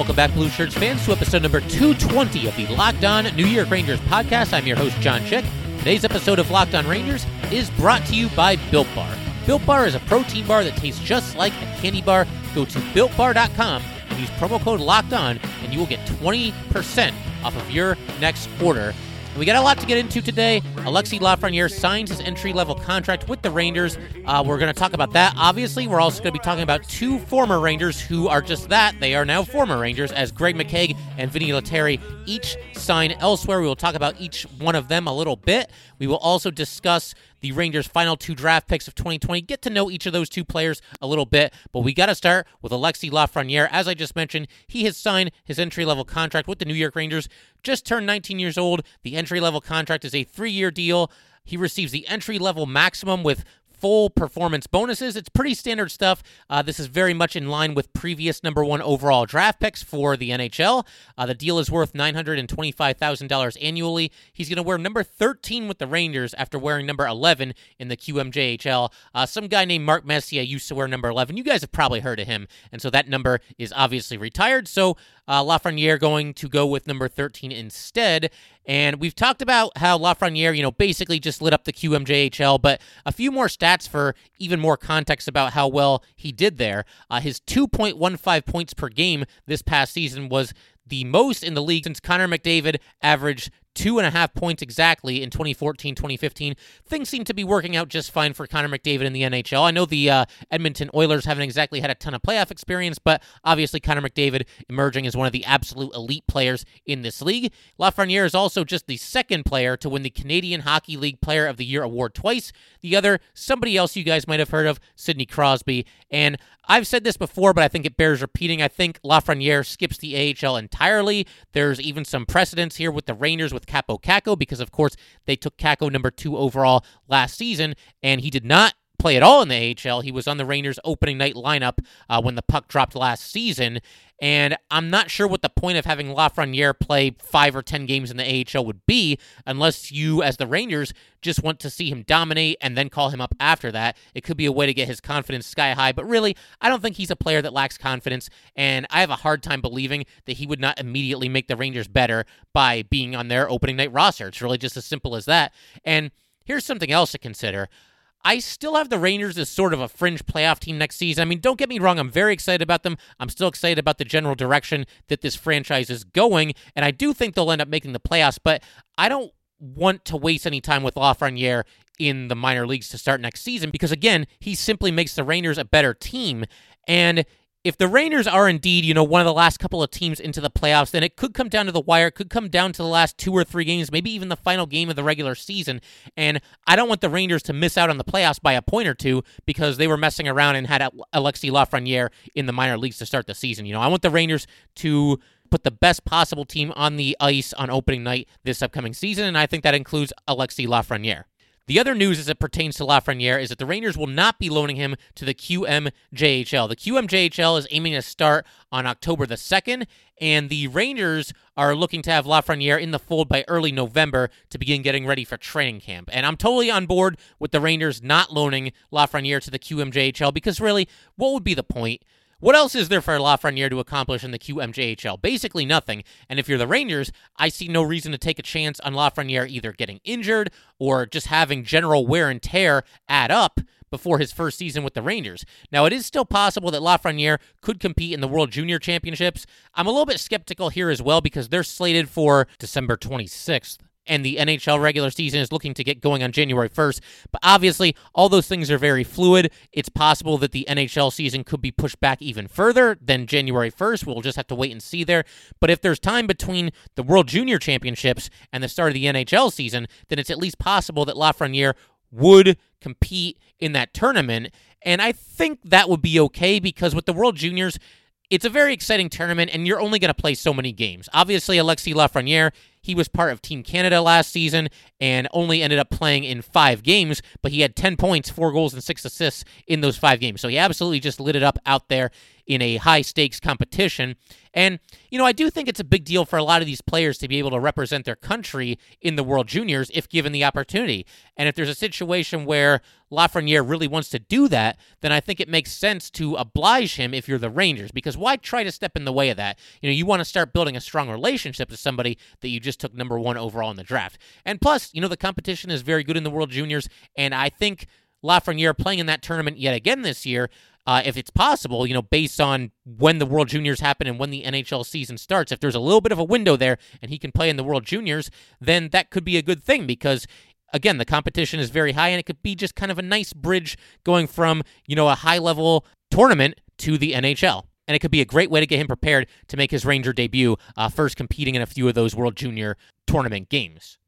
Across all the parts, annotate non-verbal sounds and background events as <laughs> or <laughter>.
Welcome back, Blue Shirts fans, to episode number 220 of the Locked On New York Rangers podcast. I'm your host, John Chick. Today's episode of Locked On Rangers is brought to you by Built Bar. Built Bar is a protein bar that tastes just like a candy bar. Go to builtbar.com and use promo code Locked On, and you will get 20% off of your next order. We got a lot to get into today. Alexis Lafreniere signs his entry level contract with the Rangers. Uh, we're going to talk about that. Obviously, we're also going to be talking about two former Rangers who are just that. They are now former Rangers, as Greg McKegg and Vinni Lettieri each sign elsewhere. We will talk about each one of them a little bit. We will also discuss the Rangers' final two draft picks of 2020. Get to know each of those two players a little bit, but we got to start with Alexis Lafreniere. As I just mentioned, he has signed his entry level contract with the New York Rangers. Just turned 19 years old. The entry level contract is a three year deal. He receives the entry level maximum with full performance bonuses. It's pretty standard stuff. Uh, this is very much in line with previous number one overall draft picks for the NHL. Uh, the deal is worth $925,000 annually. He's going to wear number 13 with the Rangers after wearing number 11 in the QMJHL. Uh, some guy named Mark Messier used to wear number 11. You guys have probably heard of him. And so that number is obviously retired. So uh, Lafreniere going to go with number 13 instead. And we've talked about how Lafreniere, you know, basically just lit up the QMJHL, but a few more stats for even more context about how well he did there. Uh, his 2.15 points per game this past season was the most in the league since Connor McDavid averaged two and a half points exactly in 2014 2015. Things seem to be working out just fine for Connor McDavid in the NHL. I know the uh, Edmonton Oilers haven't exactly had a ton of playoff experience, but obviously Connor McDavid emerging as one of the absolute elite players in this league. Lafreniere is also just the second player to win the Canadian Hockey League Player of the Year award twice. The other, somebody else you guys might have heard of, Sidney Crosby. And I've said this before, but I think it bears repeating. I think Lafreniere skips the AHL entirely. There's even some precedence here with the Rangers with Kaapo Kakko because, of course, they took Kakko number two overall last season, and he did not play at all in the AHL. He was on the Rangers opening night lineup uh, when the puck dropped last season. And I'm not sure what the point of having Lafreniere play five or 10 games in the AHL would be unless you, as the Rangers, just want to see him dominate and then call him up after that. It could be a way to get his confidence sky high. But really, I don't think he's a player that lacks confidence. And I have a hard time believing that he would not immediately make the Rangers better by being on their opening night roster. It's really just as simple as that. And here's something else to consider. I still have the Rangers as sort of a fringe playoff team next season. I mean, don't get me wrong, I'm very excited about them. I'm still excited about the general direction that this franchise is going, and I do think they'll end up making the playoffs, but I don't want to waste any time with Lafreniere in the minor leagues to start next season because again, he simply makes the Rangers a better team. And if the Rangers are indeed, you know, one of the last couple of teams into the playoffs, then it could come down to the wire. It could come down to the last two or three games, maybe even the final game of the regular season. And I don't want the Rangers to miss out on the playoffs by a point or two because they were messing around and had Alexis Lafreniere in the minor leagues to start the season. You know, I want the Rangers to put the best possible team on the ice on opening night this upcoming season, and I think that includes Alexis Lafreniere. The other news as it pertains to Lafreniere is that the Rangers will not be loaning him to the QMJHL. The QMJHL is aiming to start on October the 2nd, and the Rangers are looking to have Lafreniere in the fold by early November to begin getting ready for training camp. And I'm totally on board with the Rangers not loaning Lafreniere to the QMJHL because really, what would be the point? What else is there for Lafreniere to accomplish in the QMJHL? Basically nothing. And if you're the Rangers, I see no reason to take a chance on Lafreniere either getting injured or just having general wear and tear add up before his first season with the Rangers. Now, it is still possible that Lafreniere could compete in the World Junior Championships. I'm a little bit skeptical here as well because they're slated for December 26th and the NHL regular season is looking to get going on January 1st. But obviously, all those things are very fluid. It's possible that the NHL season could be pushed back even further than January 1st. We'll just have to wait and see there. But if there's time between the World Junior Championships and the start of the NHL season, then it's at least possible that Lafreniere would compete in that tournament. And I think that would be okay because with the World Juniors, it's a very exciting tournament, and you're only going to play so many games. Obviously, Alexis Lafreniere, he was part of Team Canada last season and only ended up playing in five games, but he had 10 points, four goals, and six assists in those five games. So he absolutely just lit it up out there in a high stakes competition. And, you know, I do think it's a big deal for a lot of these players to be able to represent their country in the World Juniors if given the opportunity. And if there's a situation where Lafreniere really wants to do that, then I think it makes sense to oblige him if you're the Rangers. Because why try to step in the way of that? You know, you want to start building a strong relationship with somebody that you just took number one overall in the draft. And plus, you know, the competition is very good in the World Juniors. And I think Lafreniere playing in that tournament yet again this year uh, if it's possible, you know, based on when the World Juniors happen and when the NHL season starts. If there's a little bit of a window there and he can play in the World Juniors, then that could be a good thing because again, the competition is very high and it could be just kind of a nice bridge going from, you know, a high level tournament to the NHL. And it could be a great way to get him prepared to make his Ranger debut, uh, first competing in a few of those World Junior tournament games.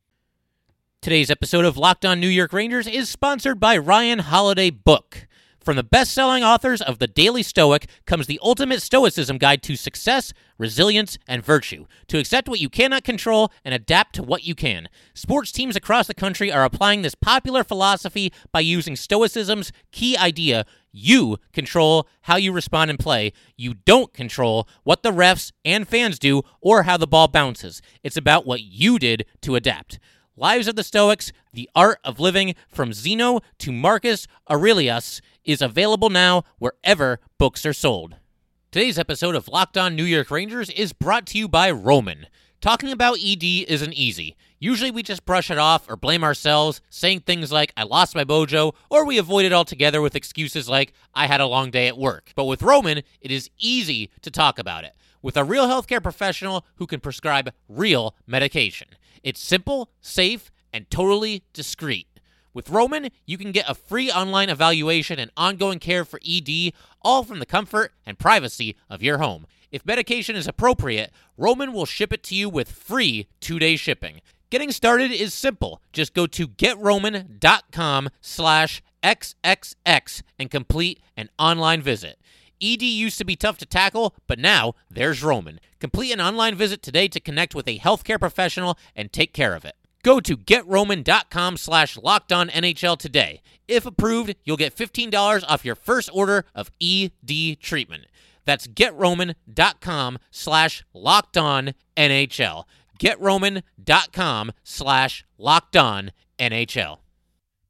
Today's episode of Locked On New York Rangers is sponsored by Ryan Holiday Book. From the best selling authors of The Daily Stoic comes the ultimate stoicism guide to success, resilience, and virtue. To accept what you cannot control and adapt to what you can. Sports teams across the country are applying this popular philosophy by using stoicism's key idea you control how you respond and play. You don't control what the refs and fans do or how the ball bounces. It's about what you did to adapt. Lives of the Stoics, The Art of Living from Zeno to Marcus Aurelius is available now wherever books are sold. Today's episode of Locked On New York Rangers is brought to you by Roman. Talking about ED isn't easy. Usually we just brush it off or blame ourselves, saying things like, I lost my mojo, or we avoid it altogether with excuses like, I had a long day at work. But with Roman, it is easy to talk about it. With a real healthcare professional who can prescribe real medication. It's simple, safe, and totally discreet. With Roman, you can get a free online evaluation and ongoing care for ED, all from the comfort and privacy of your home. If medication is appropriate, Roman will ship it to you with free two-day shipping. Getting started is simple. Just go to getroman.com slash XXX and complete an online visit. ED used to be tough to tackle, but now there's Roman. Complete an online visit today to connect with a healthcare professional and take care of it. Go to getroman.com slash locked on NHL today. If approved, you'll get $15 off your first order of ED treatment. That's getroman.com slash locked on NHL. Getroman.com slash locked on NHL.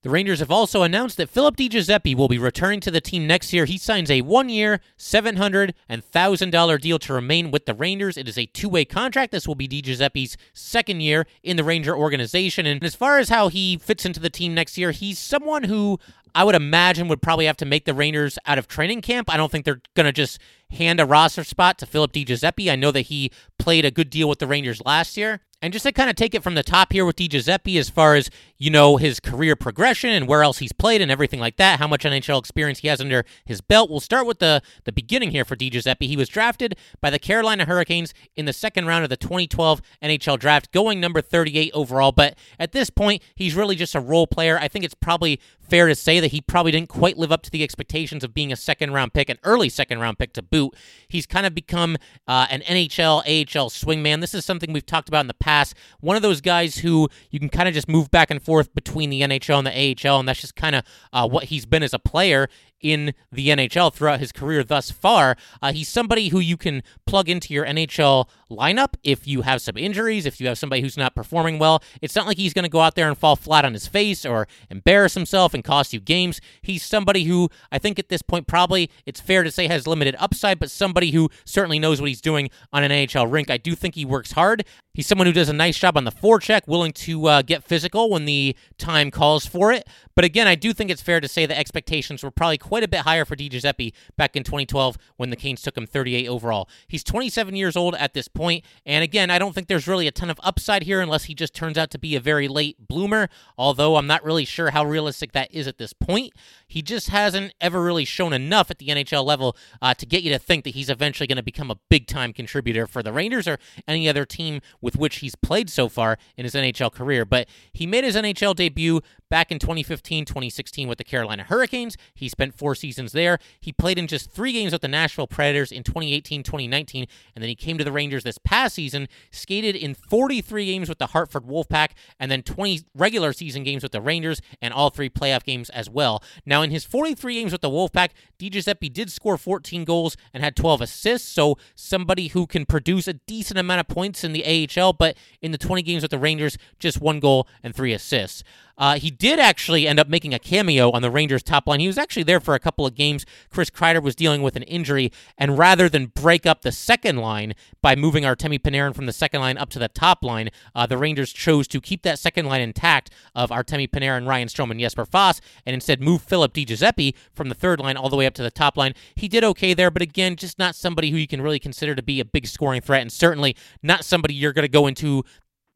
The Rangers have also announced that Philip Di Giuseppe will be returning to the team next year. He signs a one-year, $700,000 deal to remain with the Rangers. It is a two-way contract. This will be Di Giuseppe's second year in the Ranger organization. And as far as how he fits into the team next year, he's someone who I would imagine would probably have to make the Rangers out of training camp. I don't think they're going to just hand a roster spot to Philip Di Giuseppe. I know that he played a good deal with the Rangers last year. And just to kind of take it from the top here with Di Giuseppe as far as, you know, his career progression and where else he's played and everything like that, how much NHL experience he has under his belt. We'll start with the, the beginning here for Di Giuseppe. He was drafted by the Carolina Hurricanes in the second round of the 2012 NHL draft, going number 38 overall. But at this point, he's really just a role player. I think it's probably fair to say that he probably didn't quite live up to the expectations of being a second round pick, an early second round pick to boot. He's kind of become uh, an NHL, AHL swingman. This is something we've talked about in the past. One of those guys who you can kind of just move back and forth between the NHL and the AHL, and that's just kind of uh, what he's been as a player in the NHL throughout his career thus far. Uh, he's somebody who you can plug into your NHL lineup if you have some injuries, if you have somebody who's not performing well. It's not like he's going to go out there and fall flat on his face or embarrass himself and cost you games. He's somebody who I think at this point probably it's fair to say has limited upside, but somebody who certainly knows what he's doing on an NHL rink. I do think he works hard. He's someone who does a nice job on the forecheck, willing to uh, get physical when the time calls for it. But again, I do think it's fair to say the expectations were probably quite a bit higher for Di Giuseppe back in 2012 when the Canes took him 38 overall. He's 27 years old at this point, and again, I don't think there's really a ton of upside here unless he just turns out to be a very late bloomer, although I'm not really sure how realistic that is at this point. He just hasn't ever really shown enough at the NHL level uh, to get you to think that he's eventually going to become a big time contributor for the Rangers or any other team with which he's played so far in his NHL career. But he made his NHL debut back in 2015, 2016 with the Carolina Hurricanes. He spent four seasons there. He played in just three games with the Nashville Predators in 2018, 2019, and then he came to the Rangers this past season, skated in 43 games with the Hartford Wolfpack, and then 20 regular season games with the Rangers, and all three playoff games as well. Now, in his 43 games with the Wolfpack, Di Giuseppe did score 14 goals and had 12 assists, so somebody who can produce a decent amount of points in the AHL, but in the 20 games with the Rangers, just one goal and three assists. Uh, he did actually end up making a cameo on the Rangers top line. He was actually there for a couple of games. Chris Kreider was dealing with an injury, and rather than break up the second line by moving Artemi Panarin from the second line up to the top line, uh, the Rangers chose to keep that second line intact of Artemi Panarin, Ryan Strome, and Jesper Fast, and instead move Philip Di Giuseppe from the third line all the way up to the top line. He did okay there, but again, just not somebody who you can really consider to be a big scoring threat, and certainly not somebody you're going to go into,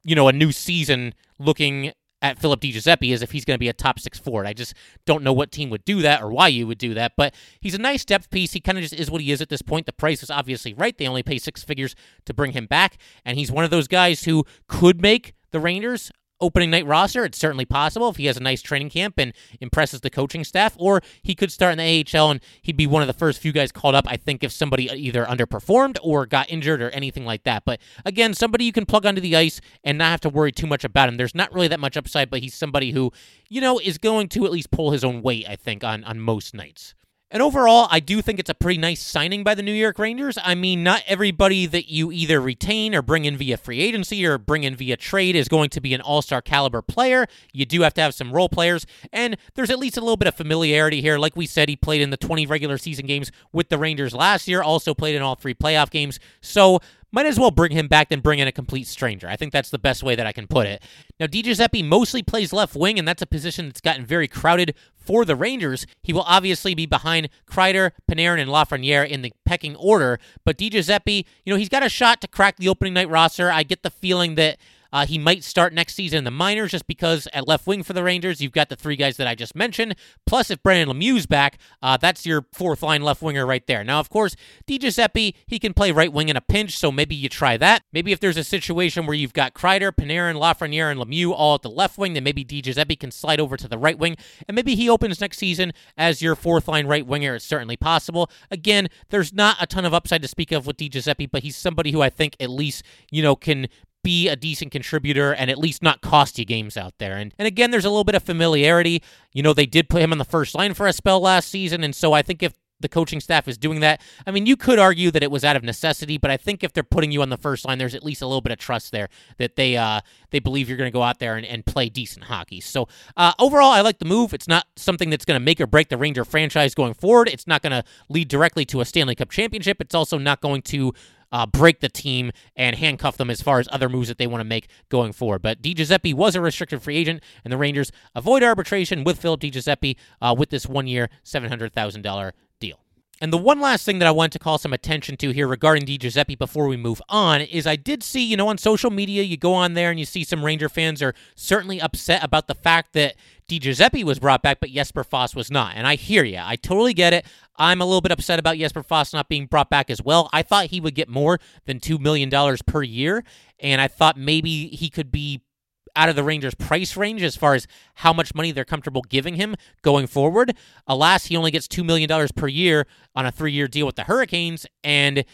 you know, a new season looking at Philip Di Giuseppe is if he's going to be a top six forward. I just don't know what team would do that or why you would do that. But he's a nice depth piece. He kind of just is what he is at this point. The price is obviously right. They only pay six figures to bring him back, and he's one of those guys who could make the Rangers opening night roster. It's certainly possible if he has a nice training camp and impresses the coaching staff, or he could start in the AHL and he'd be one of the first few guys called up. I think if somebody either underperformed or got injured or anything like that. But again, somebody you can plug onto the ice and not have to worry too much about him. There's not really that much upside, but he's somebody who, you know, is going to at least pull his own weight, I think, on, on most nights. And overall, I do think it's a pretty nice signing by the New York Rangers. I mean, not everybody that you either retain or bring in via free agency or bring in via trade is going to be an all star caliber player. You do have to have some role players, and there's at least a little bit of familiarity here. Like we said, he played in the 20 regular season games with the Rangers last year, also played in all three playoff games. So might as well bring him back than bring in a complete stranger. I think that's the best way that I can put it. Now, Di Giuseppe mostly plays left wing, and that's a position that's gotten very crowded for the Rangers. He will obviously be behind Kreider, Panarin, and Lafreniere in the pecking order, but Di Giuseppe, you know, he's got a shot to crack the opening night roster. I get the feeling that uh, he might start next season in the minors just because at left wing for the Rangers, you've got the three guys that I just mentioned. Plus, if Brendan Lemieux's back, uh, that's your fourth line left winger right there. Now, of course, Di Giuseppe, he can play right wing in a pinch, so maybe you try that. Maybe if there's a situation where you've got Kreider, Panarin, Lafreniere, and Lemieux all at the left wing, then maybe Di Giuseppe can slide over to the right wing, and maybe he opens next season as your fourth line right winger. It's certainly possible. Again, there's not a ton of upside to speak of with Di Giuseppe, but he's somebody who I think at least, you know, can be a decent contributor and at least not cost you games out there. And and again, there's a little bit of familiarity. You know, they did put him on the first line for a spell last season, and so I think if the coaching staff is doing that. I mean, you could argue that it was out of necessity, but I think if they're putting you on the first line, there's at least a little bit of trust there that they uh, they believe you're going to go out there and, and play decent hockey. So uh, overall, I like the move. It's not something that's going to make or break the Ranger franchise going forward. It's not going to lead directly to a Stanley Cup championship. It's also not going to uh, break the team and handcuff them as far as other moves that they want to make going forward. But Di Giuseppe was a restricted free agent, and the Rangers avoid arbitration with Philip Di Giuseppe uh, with this one year, $700,000 deal. And the one last thing that I want to call some attention to here regarding Di Giuseppe before we move on is I did see, you know, on social media, you go on there and you see some Ranger fans are certainly upset about the fact that Di Giuseppe was brought back, but Jesper Fast was not. And I hear you. I totally get it. I'm a little bit upset about Jesper Fast not being brought back as well. I thought he would get more than $2 million per year, and I thought maybe he could be out of the Rangers' price range as far as how much money they're comfortable giving him going forward. Alas, he only gets $2 million per year on a three year deal with the Hurricanes, and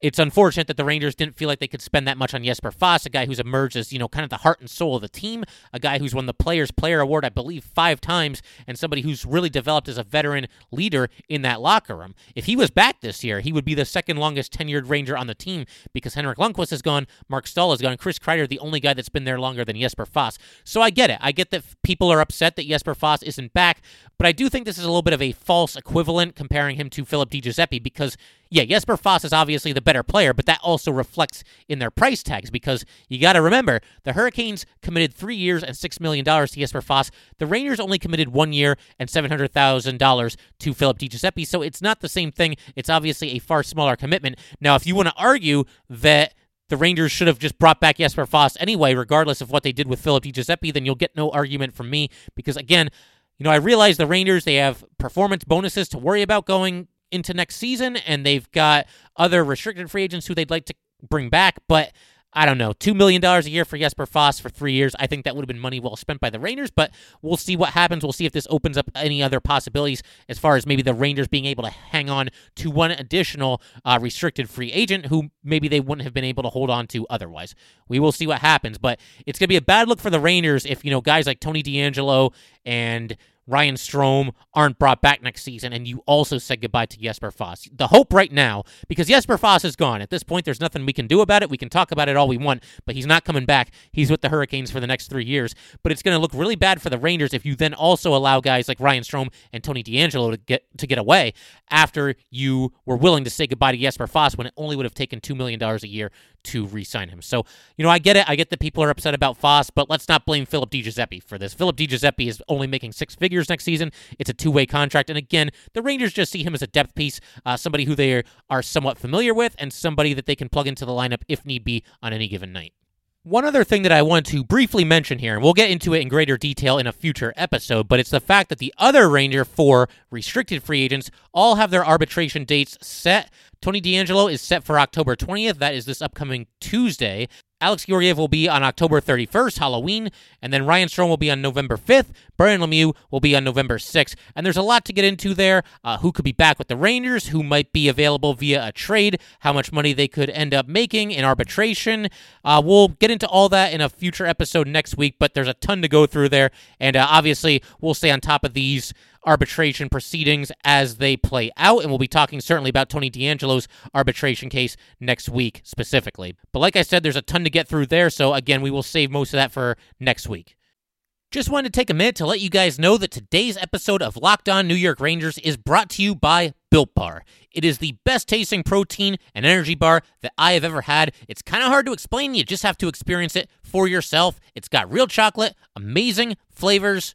it's unfortunate that the Rangers didn't feel like they could spend that much on Jesper Fast, a guy who's emerged as, you know, kind of the heart and soul of the team, a guy who's won the Players Player Award, I believe, five times, and somebody who's really developed as a veteran leader in that locker room. If he was back this year, he would be the second longest tenured Ranger on the team because Henrik Lundqvist is gone, Marc Staal is gone, Chris Kreider, the only guy that's been there longer than Jesper Fast. So I get it. I get that people are upset that Jesper Fast isn't back, but I do think this is a little bit of a false equivalent comparing him to Philip Di Giuseppe because yeah, Jesper Fast is obviously the better player, but that also reflects in their price tags because you got to remember the Hurricanes committed three years and $6 million to Jesper Fast. The Rangers only committed one year and $700,000 to Philip Di Giuseppe, so it's not the same thing. It's obviously a far smaller commitment. Now, if you want to argue that the Rangers should have just brought back Jesper Fast anyway, regardless of what they did with Philip Di Giuseppe, then you'll get no argument from me because, again, you know, I realize the Rangers, they have performance bonuses to worry about going into next season, and they've got other restricted free agents who they'd like to bring back. But I don't know, $2 million a year for Jesper Fast for three years. I think that would have been money well spent by the Rangers, but we'll see what happens. We'll see if this opens up any other possibilities as far as maybe the Rangers being able to hang on to one additional uh, restricted free agent who maybe they wouldn't have been able to hold on to otherwise. We will see what happens, but it's going to be a bad look for the Rangers if, you know, guys like Tony DeAngelo and Ryan Strome aren't brought back next season, and you also said goodbye to Jesper Fast. The hope right now, because Jesper Fast is gone. At this point, there's nothing we can do about it. We can talk about it all we want, but he's not coming back. He's with the Hurricanes for the next three years. But it's going to look really bad for the Rangers if you then also allow guys like Ryan Strome and Tony DeAngelo to get to get away after you were willing to say goodbye to Jesper Fast when it only would have taken two million dollars a year to re-sign him. So, you know, I get it. I get that people are upset about Fast, but let's not blame Philip Di Giuseppe for this. Philip Di Giuseppe is only making six figures next season. It's a two-way contract, and again, the Rangers just see him as a depth piece, uh, somebody who they are somewhat familiar with, and somebody that they can plug into the lineup if need be on any given night. One other thing that I want to briefly mention here, and we'll get into it in greater detail in a future episode, but it's the fact that the other Ranger four restricted free agents all have their arbitration dates set. Tony DeAngelo is set for October 20th. That is this upcoming Tuesday. Alex Georgiev will be on October 31st, Halloween, and then Ryan Strome will be on November 5th. Brian Lemieux will be on November 6th. And there's a lot to get into there. Uh, who could be back with the Rangers? Who might be available via a trade? How much money they could end up making in arbitration? Uh, we'll get into all that in a future episode next week, but there's a ton to go through there. And uh, obviously, we'll stay on top of these arbitration proceedings as they play out. And we'll be talking certainly about Tony DeAngelo's arbitration case next week specifically. But like I said, there's a ton to get through there. So again, we will save most of that for next week. Just wanted to take a minute to let you guys know that today's episode of Locked On New York Rangers is brought to you by Built Bar. It is the best tasting protein and energy bar that I have ever had. It's kind of hard to explain, you just have to experience it for yourself. It's got real chocolate, amazing flavors,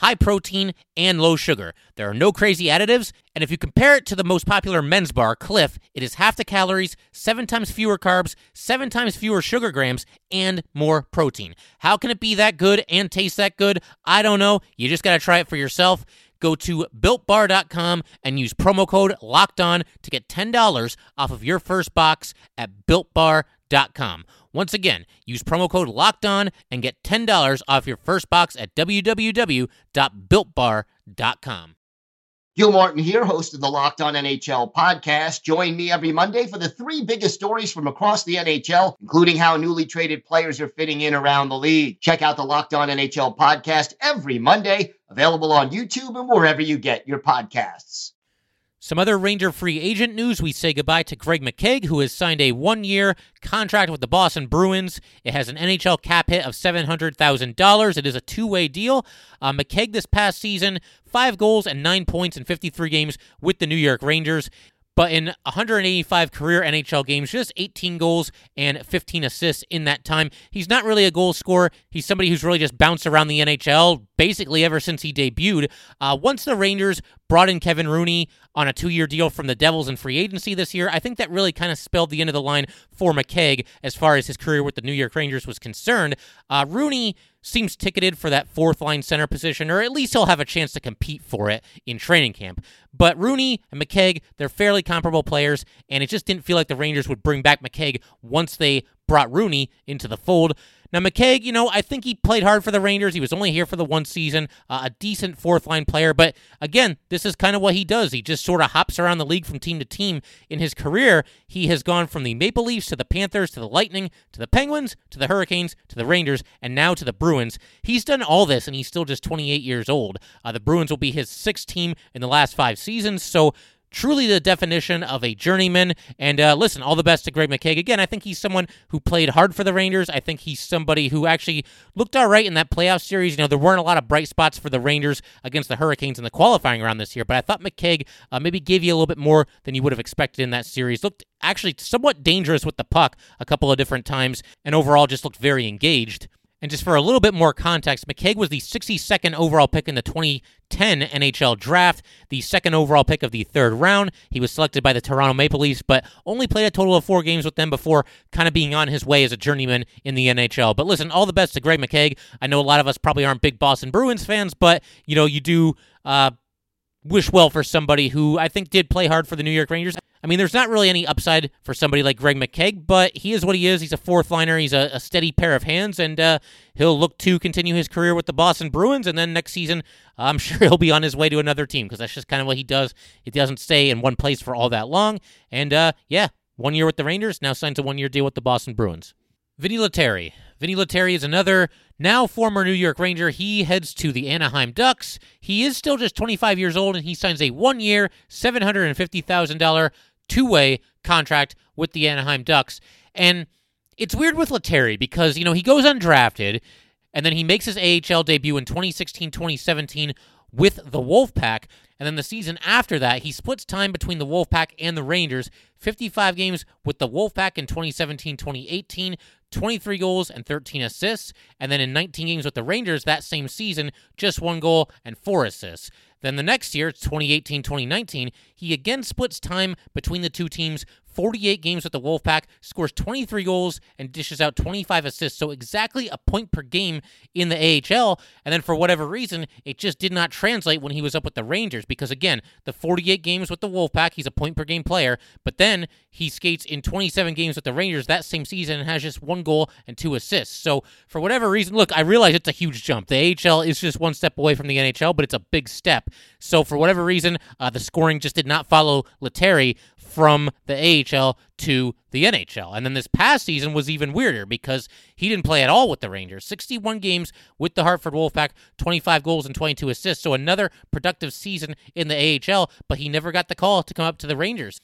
high protein, and low sugar. There are no crazy additives, and if you compare it to the most popular men's bar, Clif, it is half the calories, seven times fewer carbs, seven times fewer sugar grams, and more protein. How can it be that good and taste that good? I don't know. You just got to try it for yourself. Go to builtbar.com and use promo code locked on to get $10 off of your first box at builtbar.com. Once again, use promo code locked on and get $10 off your first box at www.builtbar.com. Gil Martin here, host of the Locked On NHL podcast. Join me every Monday for the three biggest stories from across the NHL, including how newly traded players are fitting in around the league. Check out the Locked On NHL podcast every Monday, available on YouTube and wherever you get your podcasts. Some other Ranger free agent news. We say goodbye to Greg McKegg, who has signed a one year contract with the Boston Bruins. It has an NHL cap hit of $700,000. It is a two way deal. Uh, this past season, five goals and nine points in 53 games with the New York Rangers. But in 185 career NHL games, just 18 goals and 15 assists in that time. He's not really a goal scorer. He's somebody who's really just bounced around the NHL basically ever since he debuted. Uh, once the Rangers brought in Kevin Rooney on a two year deal from the Devils in free agency this year, I think that really kind of spelled the end of the line for McKegg as far as his career with the New York Rangers was concerned. Uh, Rooney seems ticketed for that fourth line center position, or at least he'll have a chance to compete for it in training camp. But Rooney and McKegg, they're fairly comparable players, and it just didn't feel like the Rangers would bring back McKegg once they brought Rooney into the fold. Now, McKegg, you know, I think he played hard for the Rangers. He was only here for the one season, uh, a decent fourth line player. But again, this is kind of what he does. He just sort of hops around the league from team to team. In his career, he has gone from the Maple Leafs to the Panthers to the Lightning to the Penguins to the Hurricanes to the Rangers and now to the Bruins. He's done all this and he's still just 28 years old. Uh, the Bruins will be his sixth team in the last five seasons. So, truly the definition of a journeyman. And uh, listen, all the best to Greg McKegg. Again, I think he's someone who played hard for the Rangers. I think he's somebody who actually looked all right in that playoff series. You know, there weren't a lot of bright spots for the Rangers against the Hurricanes in the qualifying round this year, but I thought McKegg uh, maybe gave you a little bit more than you would have expected in that series. Looked actually somewhat dangerous with the puck a couple of different times, and overall just looked very engaged. And just for a little bit more context, McKegg was the 62nd overall pick in the 2010 NHL draft, the second overall pick of the third round. He was selected by the Toronto Maple Leafs, but only played a total of four games with them before kind of being on his way as a journeyman in the NHL. But listen, all the best to Greg McKegg. I know a lot of us probably aren't big Boston Bruins fans, but you know you do uh, wish well for somebody who I think did play hard for the New York Rangers. I mean, there's not really any upside for somebody like Greg McKegg, but he is what he is. He's a fourth liner. He's a, a steady pair of hands, and uh, he'll look to continue his career with the Boston Bruins. And then next season, I'm <laughs> sure he'll be on his way to another team because that's just kind of what he does. He doesn't stay in one place for all that long. And uh, yeah, one year with the Rangers, now signs a one year deal with the Boston Bruins. Vinni Lettieri. Vinni Lettieri is another now former New York Ranger. He heads to the Anaheim Ducks. He is still just 25 years old, and he signs a one-year, $750,000 two-way contract with the Anaheim Ducks. And it's weird with Lettieri because, you know, he goes undrafted, and then he makes his AHL debut in 2016-2017 with the Wolfpack. And then the season after that, he splits time between the Wolfpack and the Rangers 55 games with the Wolfpack in 2017 2018, 23 goals and 13 assists. And then in 19 games with the Rangers that same season, just one goal and four assists. Then the next year, 2018 2019, he again splits time between the two teams 48 games with the Wolfpack, scores 23 goals, and dishes out 25 assists. So exactly a point per game in the AHL. And then for whatever reason, it just did not translate when he was up with the Rangers because, again, the 48 games with the Wolfpack, he's a point per game player. But then he skates in 27 games with the Rangers that same season and has just one goal and two assists. So for whatever reason, look, I realize it's a huge jump. The AHL is just one step away from the NHL, but it's a big step. So for whatever reason, uh, the scoring just did not follow Lettieri from the AHL to the NHL. And then this past season was even weirder because he didn't play at all with the Rangers. 61 games with the Hartford Wolfpack, 25 goals and 22 assists. So another productive season in the AHL, but he never got the call to come up to the Rangers.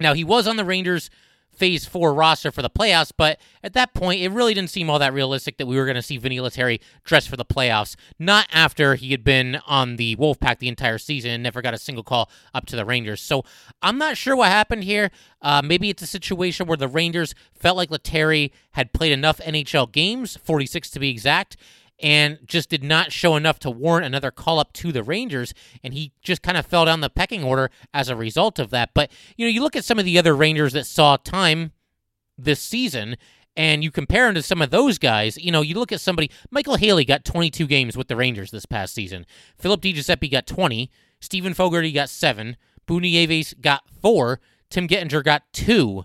Now, he was on the Rangers phase four roster for the playoffs, but at that point, it really didn't seem all that realistic that we were going to see Vinni Lettieri dressed for the playoffs. Not after he had been on the Wolfpack the entire season and never got a single call up to the Rangers. So I'm not sure what happened here. Uh, maybe it's a situation where the Rangers felt like Lettieri had played enough NHL games, 46 to be exact, and just did not show enough to warrant another call up to the Rangers. And he just kind of fell down the pecking order as a result of that. But, you know, you look at some of the other Rangers that saw time this season and you compare him to some of those guys, you know, you look at somebody, Micheal Haley got 22 games with the Rangers this past season. Philip Di Giuseppe got 20. Steven Fogarty got seven. Buchnevich got four. Tim Gettinger got two.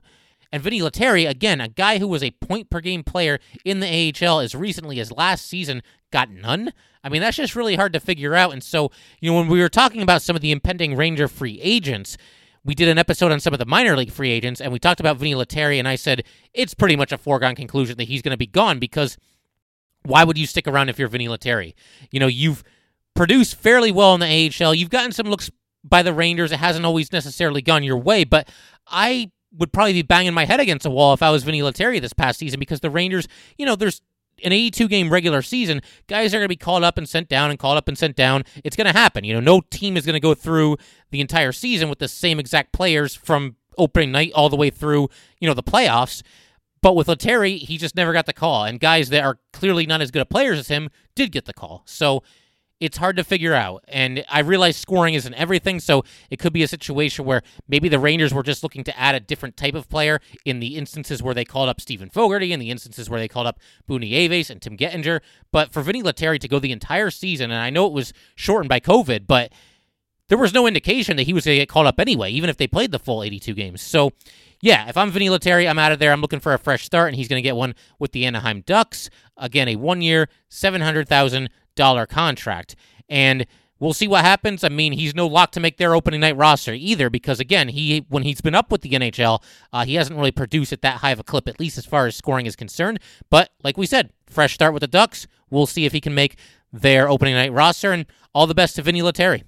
And Vinni Lettieri, again, a guy who was a point per game player in the AHL as recently as last season, got none. I mean, that's just really hard to figure out. And so, you know, when we were talking about some of the impending Ranger free agents, we did an episode on some of the minor league free agents, and we talked about Vinni Lettieri, and I said it's pretty much a foregone conclusion that he's going to be gone because why would you stick around if you're Vinni Lettieri? You know, you've produced fairly well in the AHL. You've gotten some looks by the Rangers. It hasn't always necessarily gone your way, but I would probably be banging my head against a wall if I was Vinni Lettieri this past season because the Rangers, you know, there's an 82 game regular season, guys are going to be called up and sent down and called up and sent down. It's going to happen. You know, no team is going to go through the entire season with the same exact players from opening night all the way through, you know, the playoffs. But with Lettieri, he just never got the call. And guys that are clearly not as good at players as him did get the call. So it's hard to figure out. And I realize scoring isn't everything, so it could be a situation where maybe the Rangers were just looking to add a different type of player in the instances where they called up Steven Fogarty, in the instances where they called up Buchnevich and Tim Gettinger. But for Vinni Lettieri to go the entire season, and I know it was shortened by COVID, but there was no indication that he was going to get called up anyway, even if they played the full 82 games. So, yeah, if I'm Vinni Lettieri, I'm out of there. I'm looking for a fresh start, and he's going to get one with the Anaheim Ducks. Again, a one year, 700000 dollar contract. And we'll see what happens. I mean, he's no lock to make their opening night roster either, because again, he when he's been up with the NHL, uh, he hasn't really produced at that high of a clip, at least as far as scoring is concerned. But like we said, fresh start with the Ducks. We'll see if he can make their opening night roster. And all the best to Vinni Lettieri.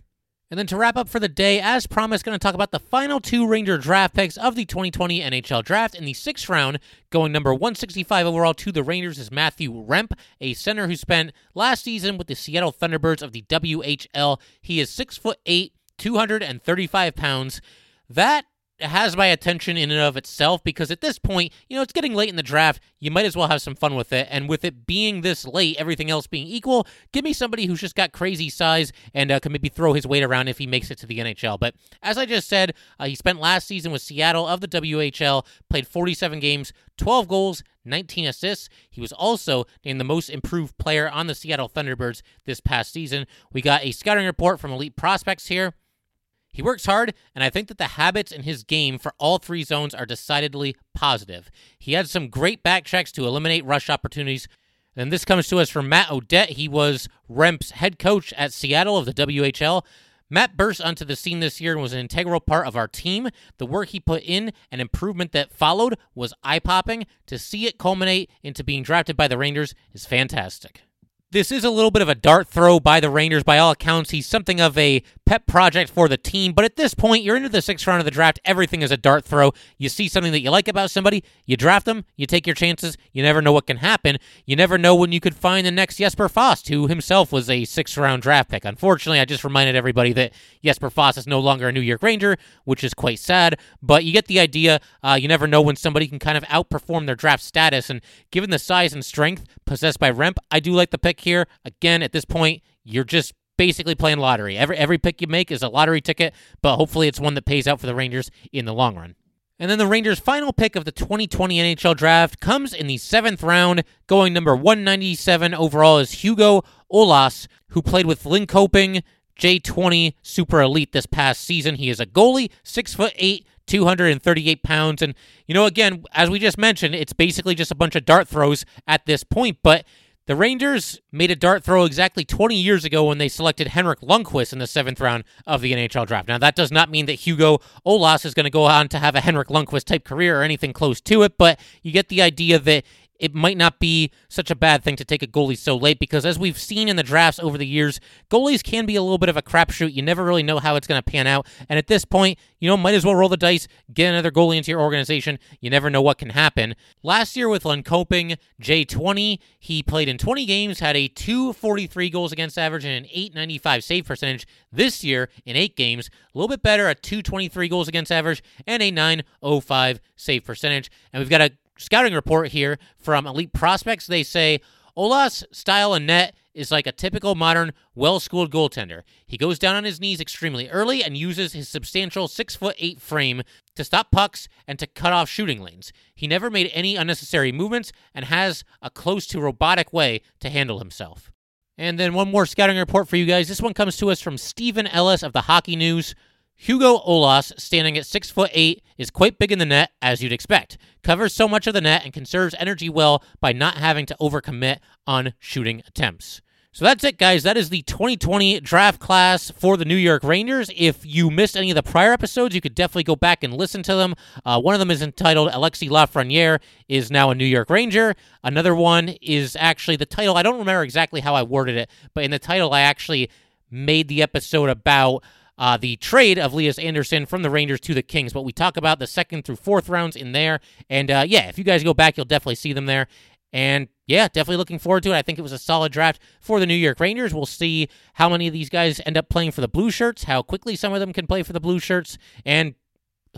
And then to wrap up for the day, as promised, going to talk about the final two Ranger draft picks of the 2020 NHL Draft. In the sixth round, going number 165 overall to the Rangers is Matthew Rempe, a center who spent last season with the Seattle Thunderbirds of the WHL. He is six foot eight, 235 pounds. That has my attention in and of itself because at this point, you know, it's getting late in the draft. You might as well have some fun with it. And with it being this late, everything else being equal, give me somebody who's just got crazy size and uh, can maybe throw his weight around if he makes it to the NHL. But as I just said, uh, he spent last season with Seattle of the WHL, played 47 games, 12 goals, 19 assists. He was also named the most improved player on the Seattle Thunderbirds this past season. We got a scouting report from Elite Prospects here. He works hard, and I think that the habits in his game for all three zones are decidedly positive. He had some great back checks to eliminate rush opportunities. And this comes to us from Matt O'Dette. He was Rempe's head coach at Seattle of the WHL. Matt burst onto the scene this year and was an integral part of our team. The work he put in and improvement that followed was eye popping. To see it culminate into being drafted by the Rangers is fantastic. This is a little bit of a dart throw by the Rangers. By all accounts, he's something of a pet project for the team. But at this point, you're into the sixth round of the draft. Everything is a dart throw. You see something that you like about somebody, you draft them, you take your chances. You never know what can happen. You never know when you could find the next Jesper Fast, who himself was a sixth round draft pick. Unfortunately, I just reminded everybody that Jesper Fast is no longer a New York Ranger, which is quite sad. But you get the idea. Uh, you never know when somebody can kind of outperform their draft status. And given the size and strength possessed by Rempe, I do like the pick here. Again, at this point, you're just basically playing lottery. Every every pick you make is a lottery ticket, but hopefully it's one that pays out for the Rangers in the long run. And then the Rangers' final pick of the 2020 NHL draft comes in the seventh round, going number 197 overall is Hugo Ollas, who played with Linköping J20 Super Elite this past season. He is a goalie, six foot eight, 238 pounds. And, you know, again, as we just mentioned, it's basically just a bunch of dart throws at this point, but the Rangers made a dart throw exactly 20 years ago when they selected Henrik Lundqvist in the seventh round of the NHL draft. Now, that does not mean that Hugo Ollas is going to go on to have a Henrik Lundqvist type career or anything close to it, but you get the idea that it might not be such a bad thing to take a goalie so late because, as we've seen in the drafts over the years, goalies can be a little bit of a crapshoot. You never really know how it's going to pan out. And at this point, you know, might as well roll the dice, get another goalie into your organization. You never know what can happen. Last year with Linköping J20, he played in 20 games, had a 243 goals against average and an 895 save percentage. This year, in eight games, a little bit better, a 223 goals against average and a 905 save percentage. And we've got a scouting report here from Elite Prospects. They say Ollas' style and net is like a typical modern, well schooled goaltender. He goes down on his knees extremely early and uses his substantial six foot eight frame to stop pucks and to cut off shooting lanes. He never made any unnecessary movements and has a close to robotic way to handle himself. And then one more scouting report for you guys. This one comes to us from Steven Ellis of the Hockey News. Hugo Ollas, standing at six foot eight, is quite big in the net, as you'd expect. Covers so much of the net and conserves energy well by not having to overcommit on shooting attempts. So that's it, guys. That is the 2020 draft class for the New York Rangers. If you missed any of the prior episodes, you could definitely go back and listen to them. Uh, one of them is entitled Alexis Lafreniere is now a New York Ranger. Another one is actually the title. I don't remember exactly how I worded it, but in the title, I actually made the episode about uh, the trade of Lias Andersson from the Rangers to the Kings. But we talk about the second through fourth rounds in there. And uh, yeah, if you guys go back, you'll definitely see them there. And yeah, definitely looking forward to it. I think it was a solid draft for the New York Rangers. We'll see how many of these guys end up playing for the Blue Shirts, how quickly some of them can play for the Blue Shirts, and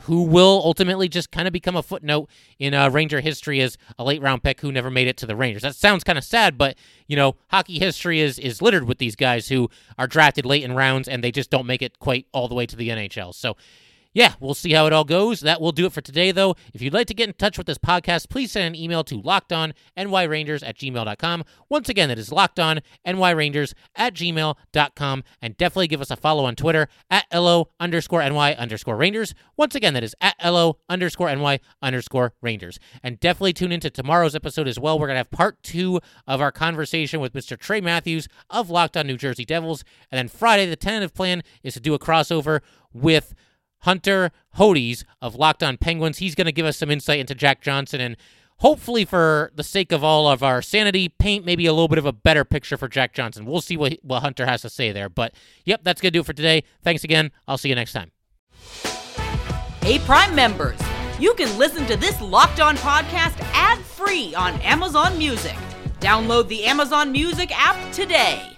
who will ultimately just kind of become a footnote in uh, Ranger history as a late round pick who never made it to the Rangers. That sounds kind of sad, but you know, hockey history is is littered with these guys who are drafted late in rounds and they just don't make it quite all the way to the NHL. So yeah, we'll see how it all goes. That will do it for today, though. If you'd like to get in touch with this podcast, please send an email to lockedonnyrangers at gmail.com. Once again, that is lockedonnyrangers at gmail.com. And definitely give us a follow on Twitter at LO underscore NY underscore Rangers. Once again, that is at LO underscore NY underscore Rangers. And definitely tune into tomorrow's episode as well. We're going to have part two of our conversation with Mr. Trey Matthews of Locked On New Jersey Devils. And then Friday, the tentative plan is to do a crossover with Hunter Hodes of Locked On Penguins. He's going to give us some insight into Jack Johnson and hopefully, for the sake of all of our sanity, paint maybe a little bit of a better picture for Jack Johnson. We'll see what, what Hunter has to say there. But yep, that's going to do it for today. Thanks again. I'll see you next time. Hey, Prime members, you can listen to this Locked On podcast ad free on Amazon Music. Download the Amazon Music app today.